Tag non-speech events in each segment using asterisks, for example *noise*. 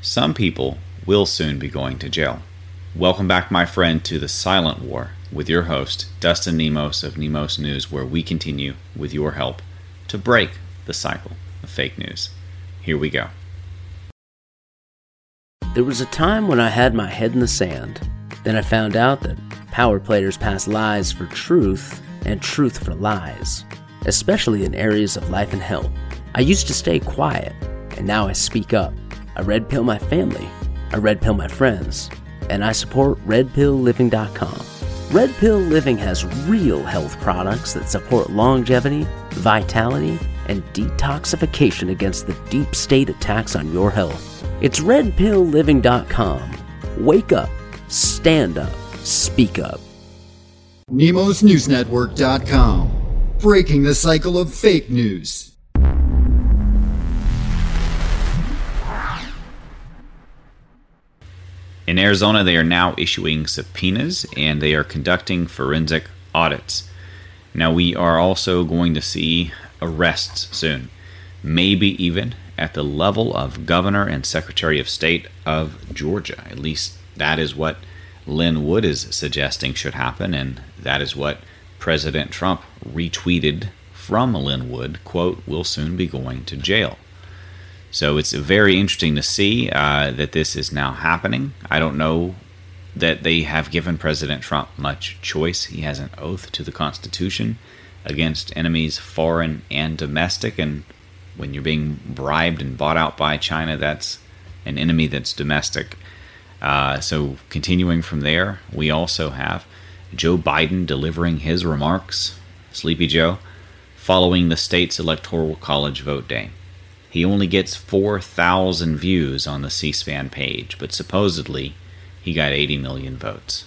Some people will soon be going to jail. Welcome back, my friend, to the Silent War with your host, Dustin Nemos of Nemos News, where we continue, with your help, to break the cycle of fake news. Here we go. There was a time when I had my head in the sand. Then I found out that power players pass lies for truth and truth for lies, especially in areas of life and health. I used to stay quiet, and now I speak up. I red pill my family, I red pill my friends, and I support redpillliving.com. Red Pill Living has real health products that support longevity, vitality, and detoxification against the deep state attacks on your health. It's redpillliving.com. Wake up, stand up, speak up. NemosNewsNetwork.com. Breaking the cycle of fake news. In Arizona, they are now issuing subpoenas and they are conducting forensic audits. Now, we are also going to see arrests soon, maybe even at the level of Governor and Secretary of State of Georgia. At least that is what Lin Wood is suggesting should happen, and that is what President Trump retweeted from Lin Wood. Quote, will soon be going to jail. So it's very interesting to see uh, that this is now happening. I don't know that they have given President Trump much choice. He has an oath to the Constitution against enemies, foreign and domestic. And when you're being bribed and bought out by China, that's an enemy that's domestic. Uh, so continuing from there, we also have Joe Biden delivering his remarks, Sleepy Joe, following the state's electoral college vote day. He only gets 4,000 views on the C SPAN page, but supposedly he got 80 million votes.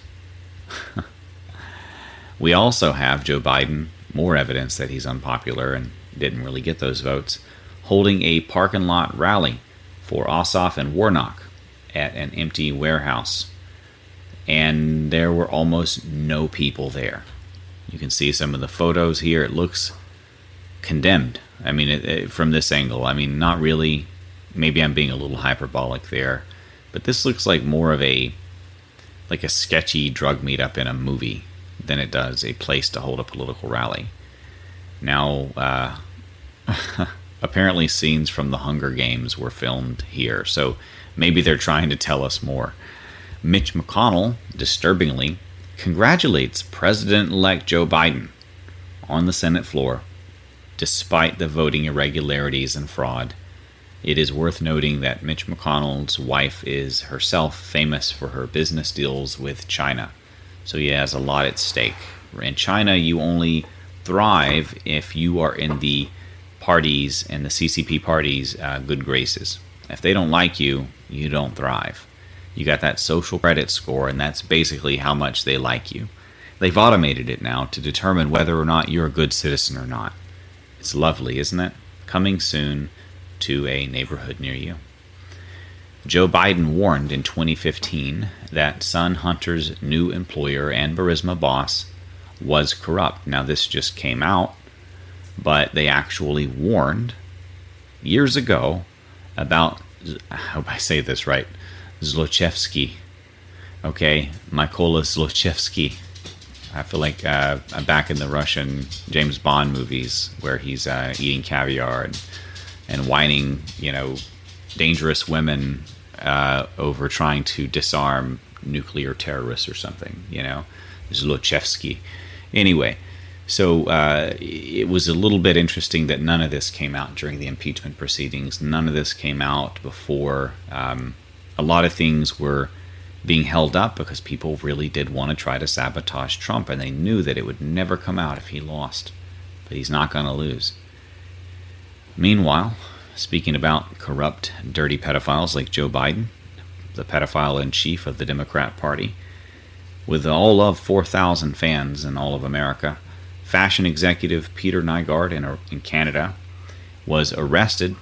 *laughs* we also have Joe Biden, more evidence that he's unpopular and didn't really get those votes, holding a parking lot rally for Ossoff and Warnock at an empty warehouse. And there were almost no people there. You can see some of the photos here. It looks condemned I mean, it, it, from this angle, I mean, not really. Maybe I'm being a little hyperbolic there, but this looks like more of a like a sketchy drug meetup in a movie than it does a place to hold a political rally. Now, uh, *laughs* apparently, scenes from the Hunger Games were filmed here, so maybe they're trying to tell us more. Mitch McConnell, disturbingly, congratulates President elect Joe Biden on the Senate floor despite the voting irregularities and fraud. It is worth noting that Mitch McConnell's wife is herself famous for her business deals with China, so he has a lot at stake. In China, you only thrive if you are in the parties and the CCP parties' uh, good graces. If they don't like you, you don't thrive. You got that social credit score, and that's basically how much they like you. They've automated it now to determine whether or not you're a good citizen or not. It's lovely, isn't it? Coming soon to a neighborhood near you. Joe Biden warned in 2015 that son Hunter's new employer and Burisma boss was corrupt. Now, this just came out, but they actually warned years ago about, I hope I say this right, Zlochevsky. Okay, Mykola Zlochevsky I feel like uh, I'm back in the Russian James Bond movies where he's uh, eating caviar and and whining, you know, dangerous women uh, over trying to disarm nuclear terrorists or something. You know, Zlochevsky. Anyway, so uh, it was a little bit interesting that none of this came out during the impeachment proceedings. None of this came out before. Um, a lot of things were being held up because people really did want to try to sabotage Trump, and they knew that it would never come out if he lost. But he's not going to lose. Meanwhile, speaking about corrupt, dirty pedophiles like Joe Biden, the pedophile in chief of the Democrat Party, with all of 4,000 fans in all of America, fashion executive Peter Nygard in, in Canada was arrested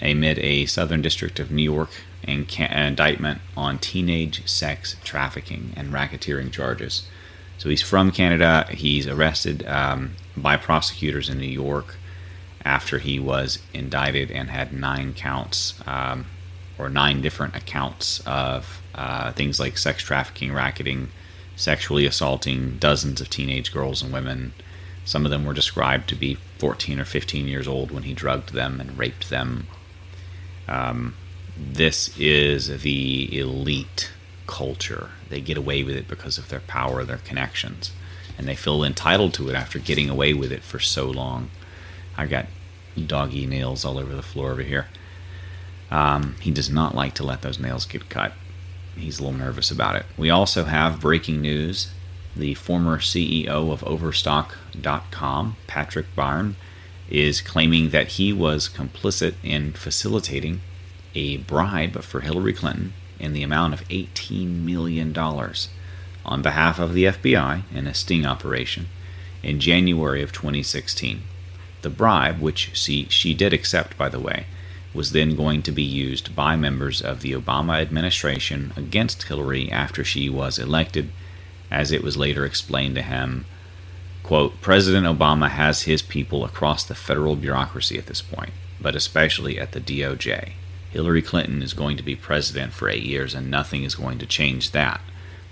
amid a Southern District of New York indictment on teenage sex trafficking and racketeering charges. So he's from Canada. He's arrested um, by prosecutors in New York after he was indicted and had nine counts um, or nine different accounts of uh, things like sex trafficking, racketing, sexually assaulting dozens of teenage girls and women. Some of them were described to be 14 or 15 years old when he drugged them and raped them. Um, this is the elite culture. They get away with it because of their power, their connections, and they feel entitled to it after getting away with it for so long. I've got doggy nails all over the floor over here. Um, he does not like to let those nails get cut. He's a little nervous about it. We also have breaking news. The former CEO of Overstock.com, Patrick Byrne, is claiming that he was complicit in facilitating a bribe for Hillary Clinton in the amount of $18 million on behalf of the FBI in a sting operation in January of 2016. The bribe, which she, she did accept, by the way, was then going to be used by members of the Obama administration against Hillary after she was elected, as it was later explained to him. Quote, President Obama has his people across the federal bureaucracy at this point, but especially at the DOJ. Hillary Clinton is going to be president for eight years, and nothing is going to change that.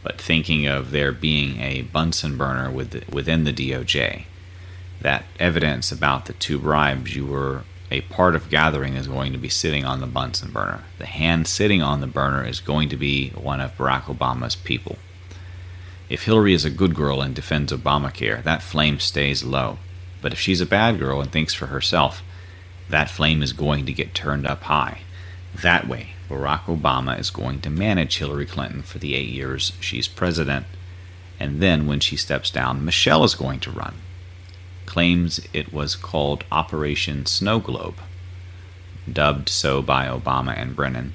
But thinking of there being a Bunsen burner within the DOJ, that evidence about the two bribes you were a part of gathering is going to be sitting on the Bunsen burner. The hand sitting on the burner is going to be one of Barack Obama's people. If Hillary is a good girl and defends Obamacare, that flame stays low. But if she's a bad girl and thinks for herself, that flame is going to get turned up high. That way, Barack Obama is going to manage Hillary Clinton for the eight years she's president, and then when she steps down, Michelle is going to run. Claims it was called Operation Snow Globe, dubbed so by Obama and Brennan,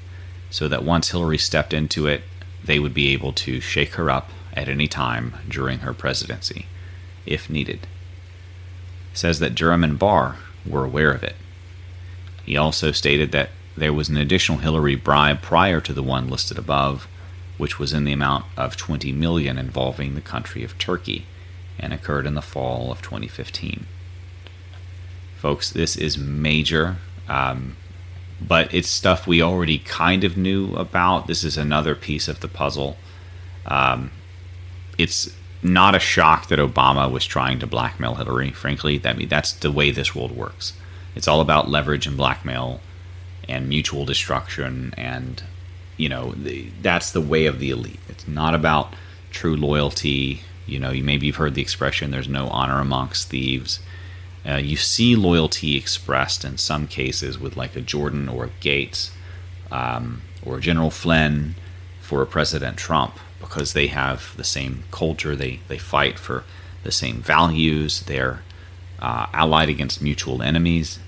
so that once Hillary stepped into it, they would be able to shake her up at any time during her presidency, if needed. Says that Durham and Barr were aware of it. He also stated that there was an additional Hillary bribe prior to the one listed above, which was in the amount of 20 million involving the country of Turkey and occurred in the fall of 2015. Folks, this is major, um, but it's stuff we already kind of knew about. This is another piece of the puzzle. Um, it's not a shock that Obama was trying to blackmail Hillary. Frankly, that that's the way this world works. It's all about leverage and blackmail and mutual destruction and you know the, that's the way of the elite. It's not about true loyalty. You know you maybe you've heard the expression there's no honor amongst thieves. Uh, you see loyalty expressed in some cases with like a jordan or a Gaetz um, or general flynn for president trump because they have the same culture. They, they fight for the same values. They're uh, allied against mutual enemies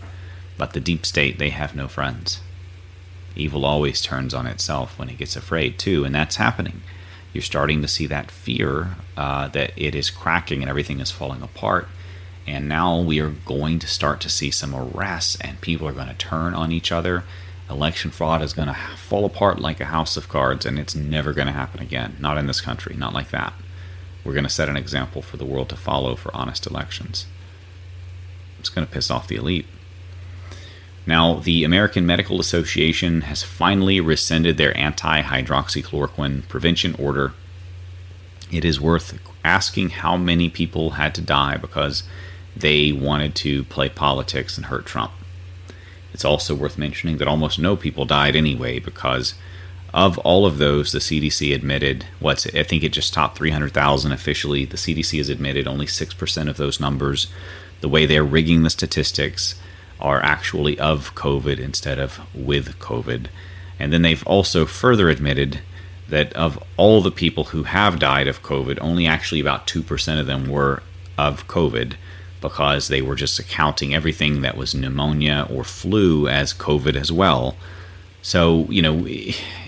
but the deep state, they have no friends. Evil always turns on itself when it gets afraid, too, and that's happening. You're starting to see that fear uh, that it is cracking and everything is falling apart. And now we are going to start to see some arrests, and people are going to turn on each other. Election fraud is going to fall apart like a house of cards, and it's never going to happen again. Not in this country, not like that. We're going to set an example for the world to follow for honest elections. It's going to piss off the elite. Now, the American Medical Association has finally rescinded their anti hydroxychloroquine prevention order. It is worth asking how many people had to die because they wanted to play politics and hurt Trump. It's also worth mentioning that almost no people died anyway because of all of those, the CDC admitted what's I think it just topped 300,000 officially. The CDC has admitted only 6% of those numbers. The way they're rigging the statistics, are actually of COVID instead of with COVID. And then they've also further admitted that of all the people who have died of COVID, only actually about 2% of them were of COVID because they were just accounting everything that was pneumonia or flu as COVID as well. So, you know,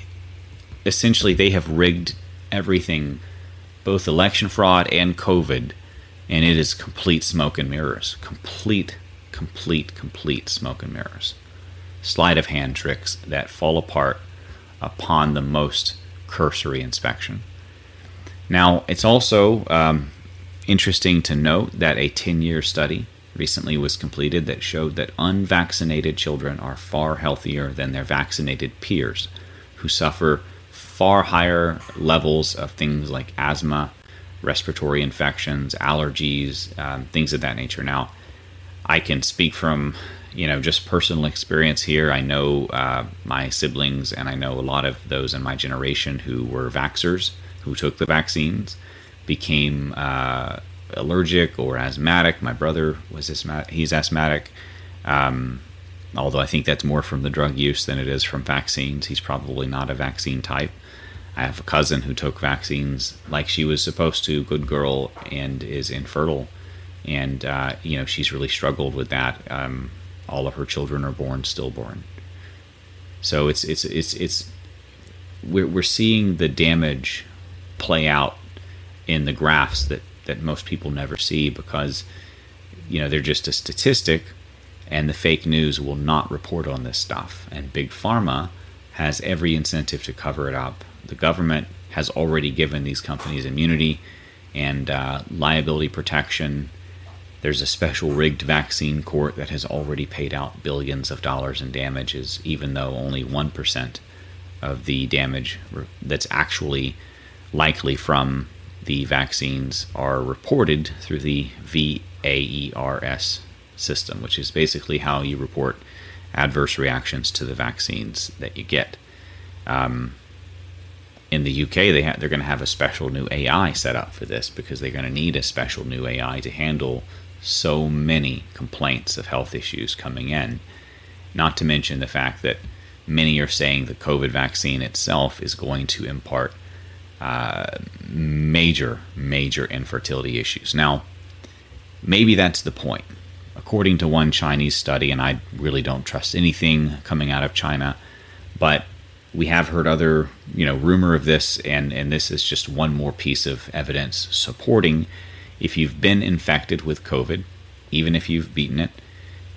*sighs* essentially they have rigged everything, both election fraud and COVID, and it is complete smoke and mirrors. Complete complete, complete smoke and mirrors. Sleight of hand tricks that fall apart upon the most cursory inspection. Now, it's also um, interesting to note that a 10 year study recently was completed that showed that unvaccinated children are far healthier than their vaccinated peers who suffer far higher levels of things like asthma, respiratory infections, allergies, um, things of that nature. Now, I can speak from you know just personal experience here. I know uh, my siblings and I know a lot of those in my generation who were vaxxers who took the vaccines became uh, allergic or asthmatic. My brother was asthmatic. He's asthmatic. Um, although I think that's more from the drug use than it is from vaccines. He's probably not a vaccine type. I have a cousin who took vaccines like she was supposed to, good girl, and is infertile. And, uh, you know, she's really struggled with that. Um, all of her children are born stillborn. So it's, it's, it's, it's, we're, we're seeing the damage play out in the graphs that, that most people never see because, you know, they're just a statistic and the fake news will not report on this stuff. And Big Pharma has every incentive to cover it up. The government has already given these companies immunity and uh, liability protection. There's a special rigged vaccine court that has already paid out billions of dollars in damages, even though only 1% of the damage that's actually likely from the vaccines are reported through the VAERS system, which is basically how you report adverse reactions to the vaccines that you get. Um, in the UK, they ha- they're going to have a special new AI set up for this because they're going to need a special new AI to handle so many complaints of health issues coming in. Not to mention the fact that many are saying the COVID vaccine itself is going to impart uh, major, major infertility issues. Now, maybe that's the point. According to one Chinese study, and I really don't trust anything coming out of China, but we have heard other, you know, rumor of this, and, and this is just one more piece of evidence supporting if you've been infected with COVID, even if you've beaten it,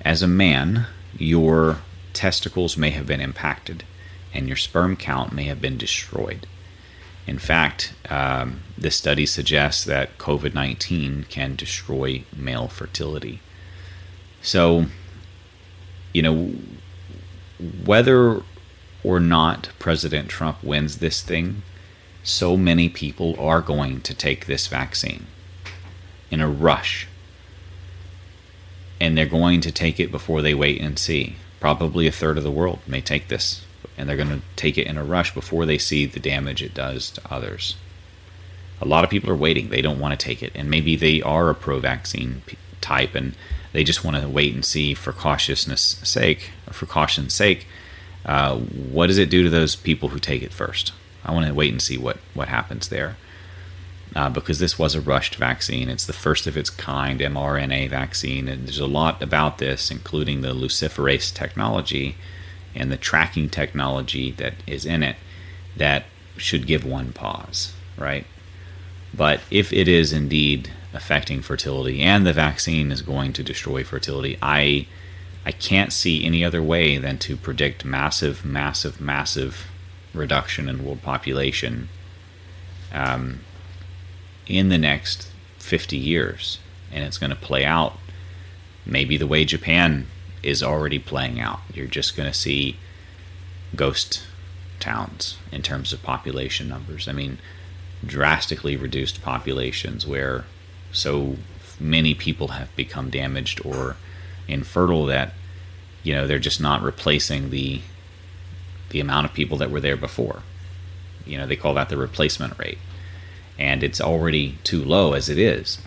as a man, your testicles may have been impacted and your sperm count may have been destroyed. In fact, um, this study suggests that COVID 19 can destroy male fertility. So, you know, whether or not President Trump wins this thing, so many people are going to take this vaccine in a rush. And they're going to take it before they wait and see. Probably a third of the world may take this and they're going to take it in a rush before they see the damage it does to others. A lot of people are waiting. They don't want to take it. And maybe they are a pro vaccine type and they just want to wait and see for cautiousness sake, or for caution's sake, uh, what does it do to those people who take it first? I want to wait and see what, what happens there. Uh, because this was a rushed vaccine. It's the first of its kind mRNA vaccine, and there's a lot about this, including the luciferase technology, and the tracking technology that is in it that should give one pause, right? But if it is indeed affecting fertility and the vaccine is going to destroy fertility, I I can't see any other way than to predict massive, massive, massive reduction in world population um, in the next 50 years. And it's going to play out maybe the way Japan is already playing out. You're just going to see ghost towns in terms of population numbers. I mean, drastically reduced populations where so many people have become damaged or infertile that you know they're just not replacing the the amount of people that were there before. You know, they call that the replacement rate. And it's already too low as it is.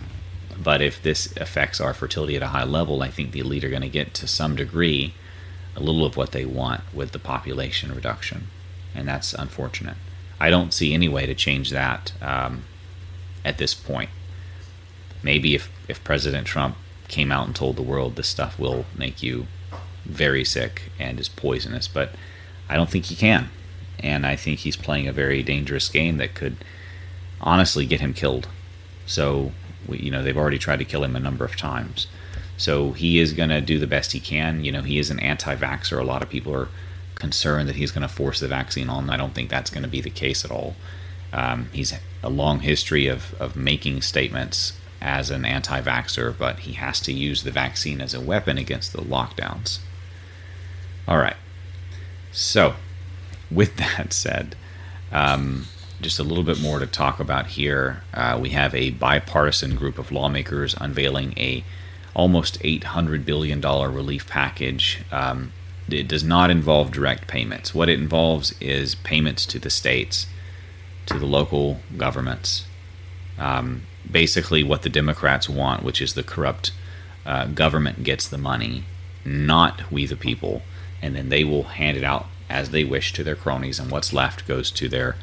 But if this affects our fertility at a high level, I think the elite are going to get to some degree a little of what they want with the population reduction. And that's unfortunate. I don't see any way to change that um, at this point. Maybe if, if President Trump came out and told the world this stuff will make you very sick and is poisonous, but I don't think he can. And I think he's playing a very dangerous game that could honestly get him killed. So we, you know, they've already tried to kill him a number of times. So he is going to do the best he can. You know, he is an anti vaxxer. A lot of people are concerned that he's going to force the vaccine on. I don't think that's going to be the case at all. Um, he's a long history of, of making statements as an anti vaxxer, but he has to use the vaccine as a weapon against the lockdowns. All right. So, with *laughs* that said, um, just a little bit more to talk about here. Uh, we have a bipartisan group of lawmakers unveiling a almost 800 billion dollar relief package. Um, it does not involve direct payments. What it involves is payments to the states, to the local governments. Um, basically, what the Democrats want, which is the corrupt uh, government gets the money, not we the people, and then they will hand it out as they wish to their cronies, and what's left goes to their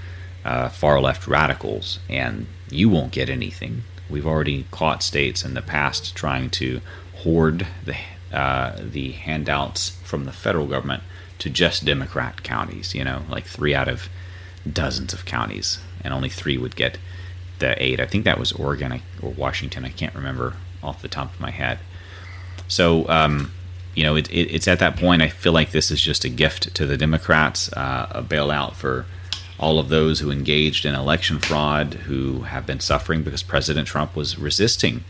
uh, far left radicals, and you won't get anything. We've already caught states in the past trying to hoard the uh, the handouts from the federal government to just Democrat counties. You know, like three out of dozens of counties, and only three would get the aid. I think that was Oregon or Washington. I can't remember off the top of my head. So, um, you know, it, it, it's at that point. I feel like this is just a gift to the Democrats, uh, a bailout for all of those who engaged in election fraud, who have been suffering because President Trump was resisting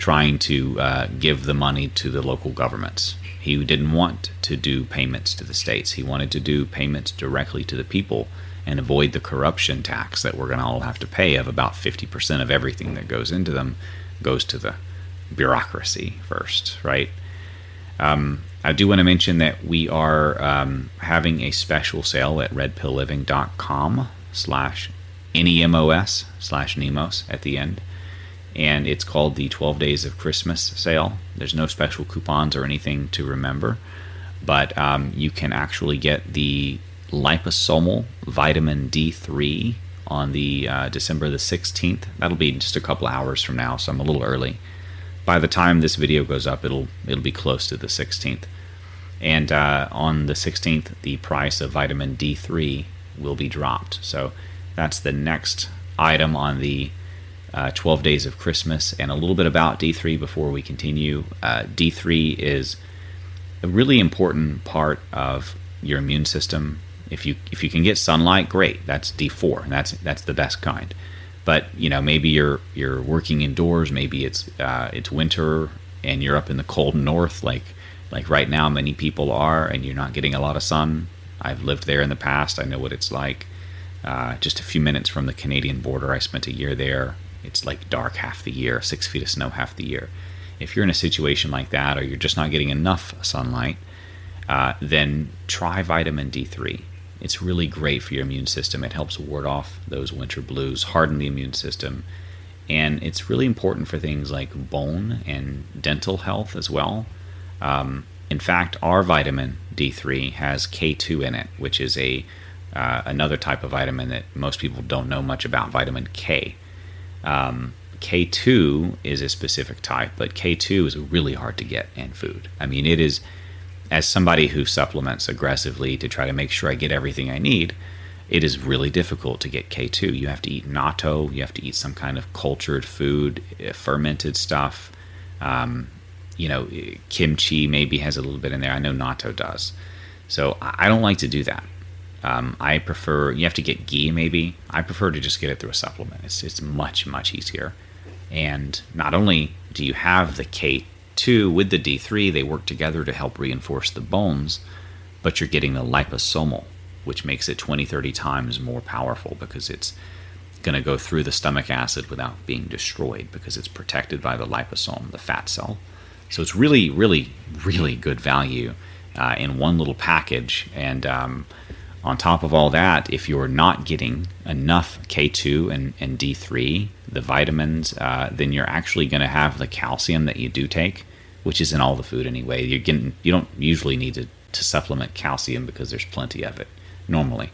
trying to uh, give the money to the local governments. He didn't want to do payments to the states. He wanted to do payments directly to the people and avoid the corruption tax that we're going to all have to pay of about 50% of everything that goes into them goes to the bureaucracy first, right? Um, I do want to mention that we are um, having a special sale at redpillliving.com slash NEMOS slash NEMOS at the end. And it's called the 12 Days of Christmas sale. There's no special coupons or anything to remember, but um, you can actually get the liposomal vitamin D3 on the uh, December the 16th. That'll be just a couple hours from now, so I'm a little early by the time this video goes up, it'll it'll be close to the 16th. And uh, on the 16th, the price of vitamin D3 will be dropped. So that's the next item on the uh, 12 days of Christmas. And a little bit about D3 before we continue. Uh, D3 is a really important part of your immune system. If you if you can get sunlight, great. That's D4, and that's that's the best kind but you know maybe you're you're working indoors maybe it's uh, it's winter and you're up in the cold north like like right now many people are and you're not getting a lot of sun. I've lived there in the past. I know what it's like. Uh, just a few minutes from the canadian border i spent a year there. It's like dark half the year six feet of snow half the year. If you're in a situation like that or you're just not getting enough sunlight uh, then try vitamin d3 it's really great for your immune system. It helps ward off those winter blues, harden the immune system, and it's really important for things like bone and dental health as well. Um, in fact, our vitamin D3 has K2 in it, which is a uh, another type of vitamin that most people don't know much about. Vitamin K. Um, K2 is a specific type, but K2 is really hard to get in food. I mean, it is as somebody who supplements aggressively to try to make sure I get everything I need, it is really difficult to get K2. You have to eat natto, you have to eat some kind of cultured food, eh, fermented stuff. Um, you know, kimchi maybe has a little bit in there. I know natto does. So I don't like to do that. Um, I prefer, you have to get ghee maybe. I prefer to just get it through a supplement. It's, it's much, much easier. And not only do you have the K Two, with the D3, they work together to help reinforce the bones, but you're getting the liposomal, which makes it 20, 30 times more powerful because it's going to go through the stomach acid without being destroyed because it's protected by the liposome, the fat cell. So it's really, really, really good value uh, in one little package. And um, on top of all that, if you're not getting enough K2 and, and D3, the vitamins, uh, then you're actually going to have the calcium that you do take which is in all the food anyway. You're getting you don't usually need to, to supplement calcium because there's plenty of it normally.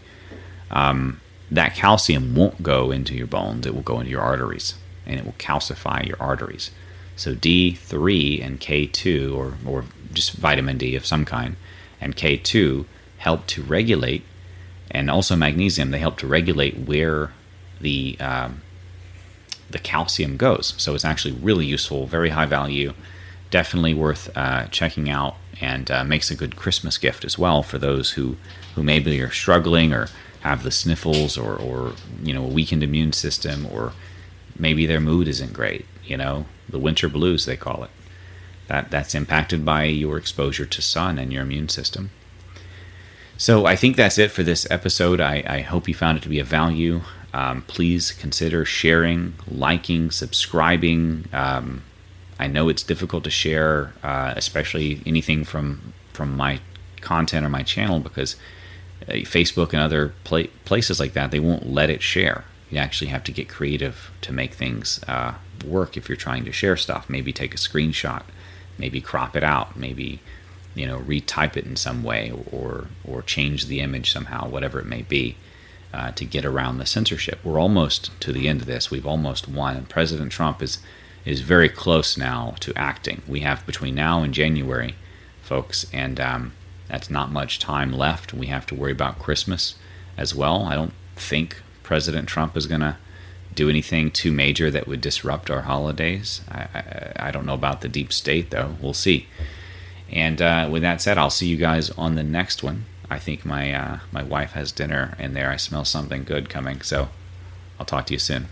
Um, that calcium won't go into your bones; it will go into your arteries, and it will calcify your arteries. So D3 and K2, or or just vitamin D of some kind, and K2 help to regulate, and also magnesium. They help to regulate where the um, the calcium goes. So it's actually really useful, very high value definitely worth uh, checking out and uh, makes a good Christmas gift as well for those who, who maybe are struggling or have the sniffles or, or you know a weakened immune system or maybe their mood isn't great You know, the winter blues they call it. That that's impacted by your exposure to sun and your immune system. So I think that's it for this episode. I, I hope you found it to be of value. Um, please consider sharing, liking, subscribing. Um, I know it's difficult to share, uh, especially anything from from my content or my channel, because uh, Facebook and other pla- places like that they won't let it share. You actually have to get creative to make things uh, work if you're trying to share stuff. Maybe take a screenshot, maybe crop it out, maybe you know retype it in some way or or change the image somehow, whatever it may be. Uh, to get around the censorship, we're almost to the end of this. We've almost won, and President Trump is is very close now to acting. We have between now and January, folks, and um, that's not much time left. We have to worry about Christmas as well. I don't think President Trump is going to do anything too major that would disrupt our holidays. I, I, I, don't know about the deep state, though. We'll see. And uh, with that said, I'll see you guys on the next one. I think my uh, my wife has dinner in there. I smell something good coming, so I'll talk to you soon.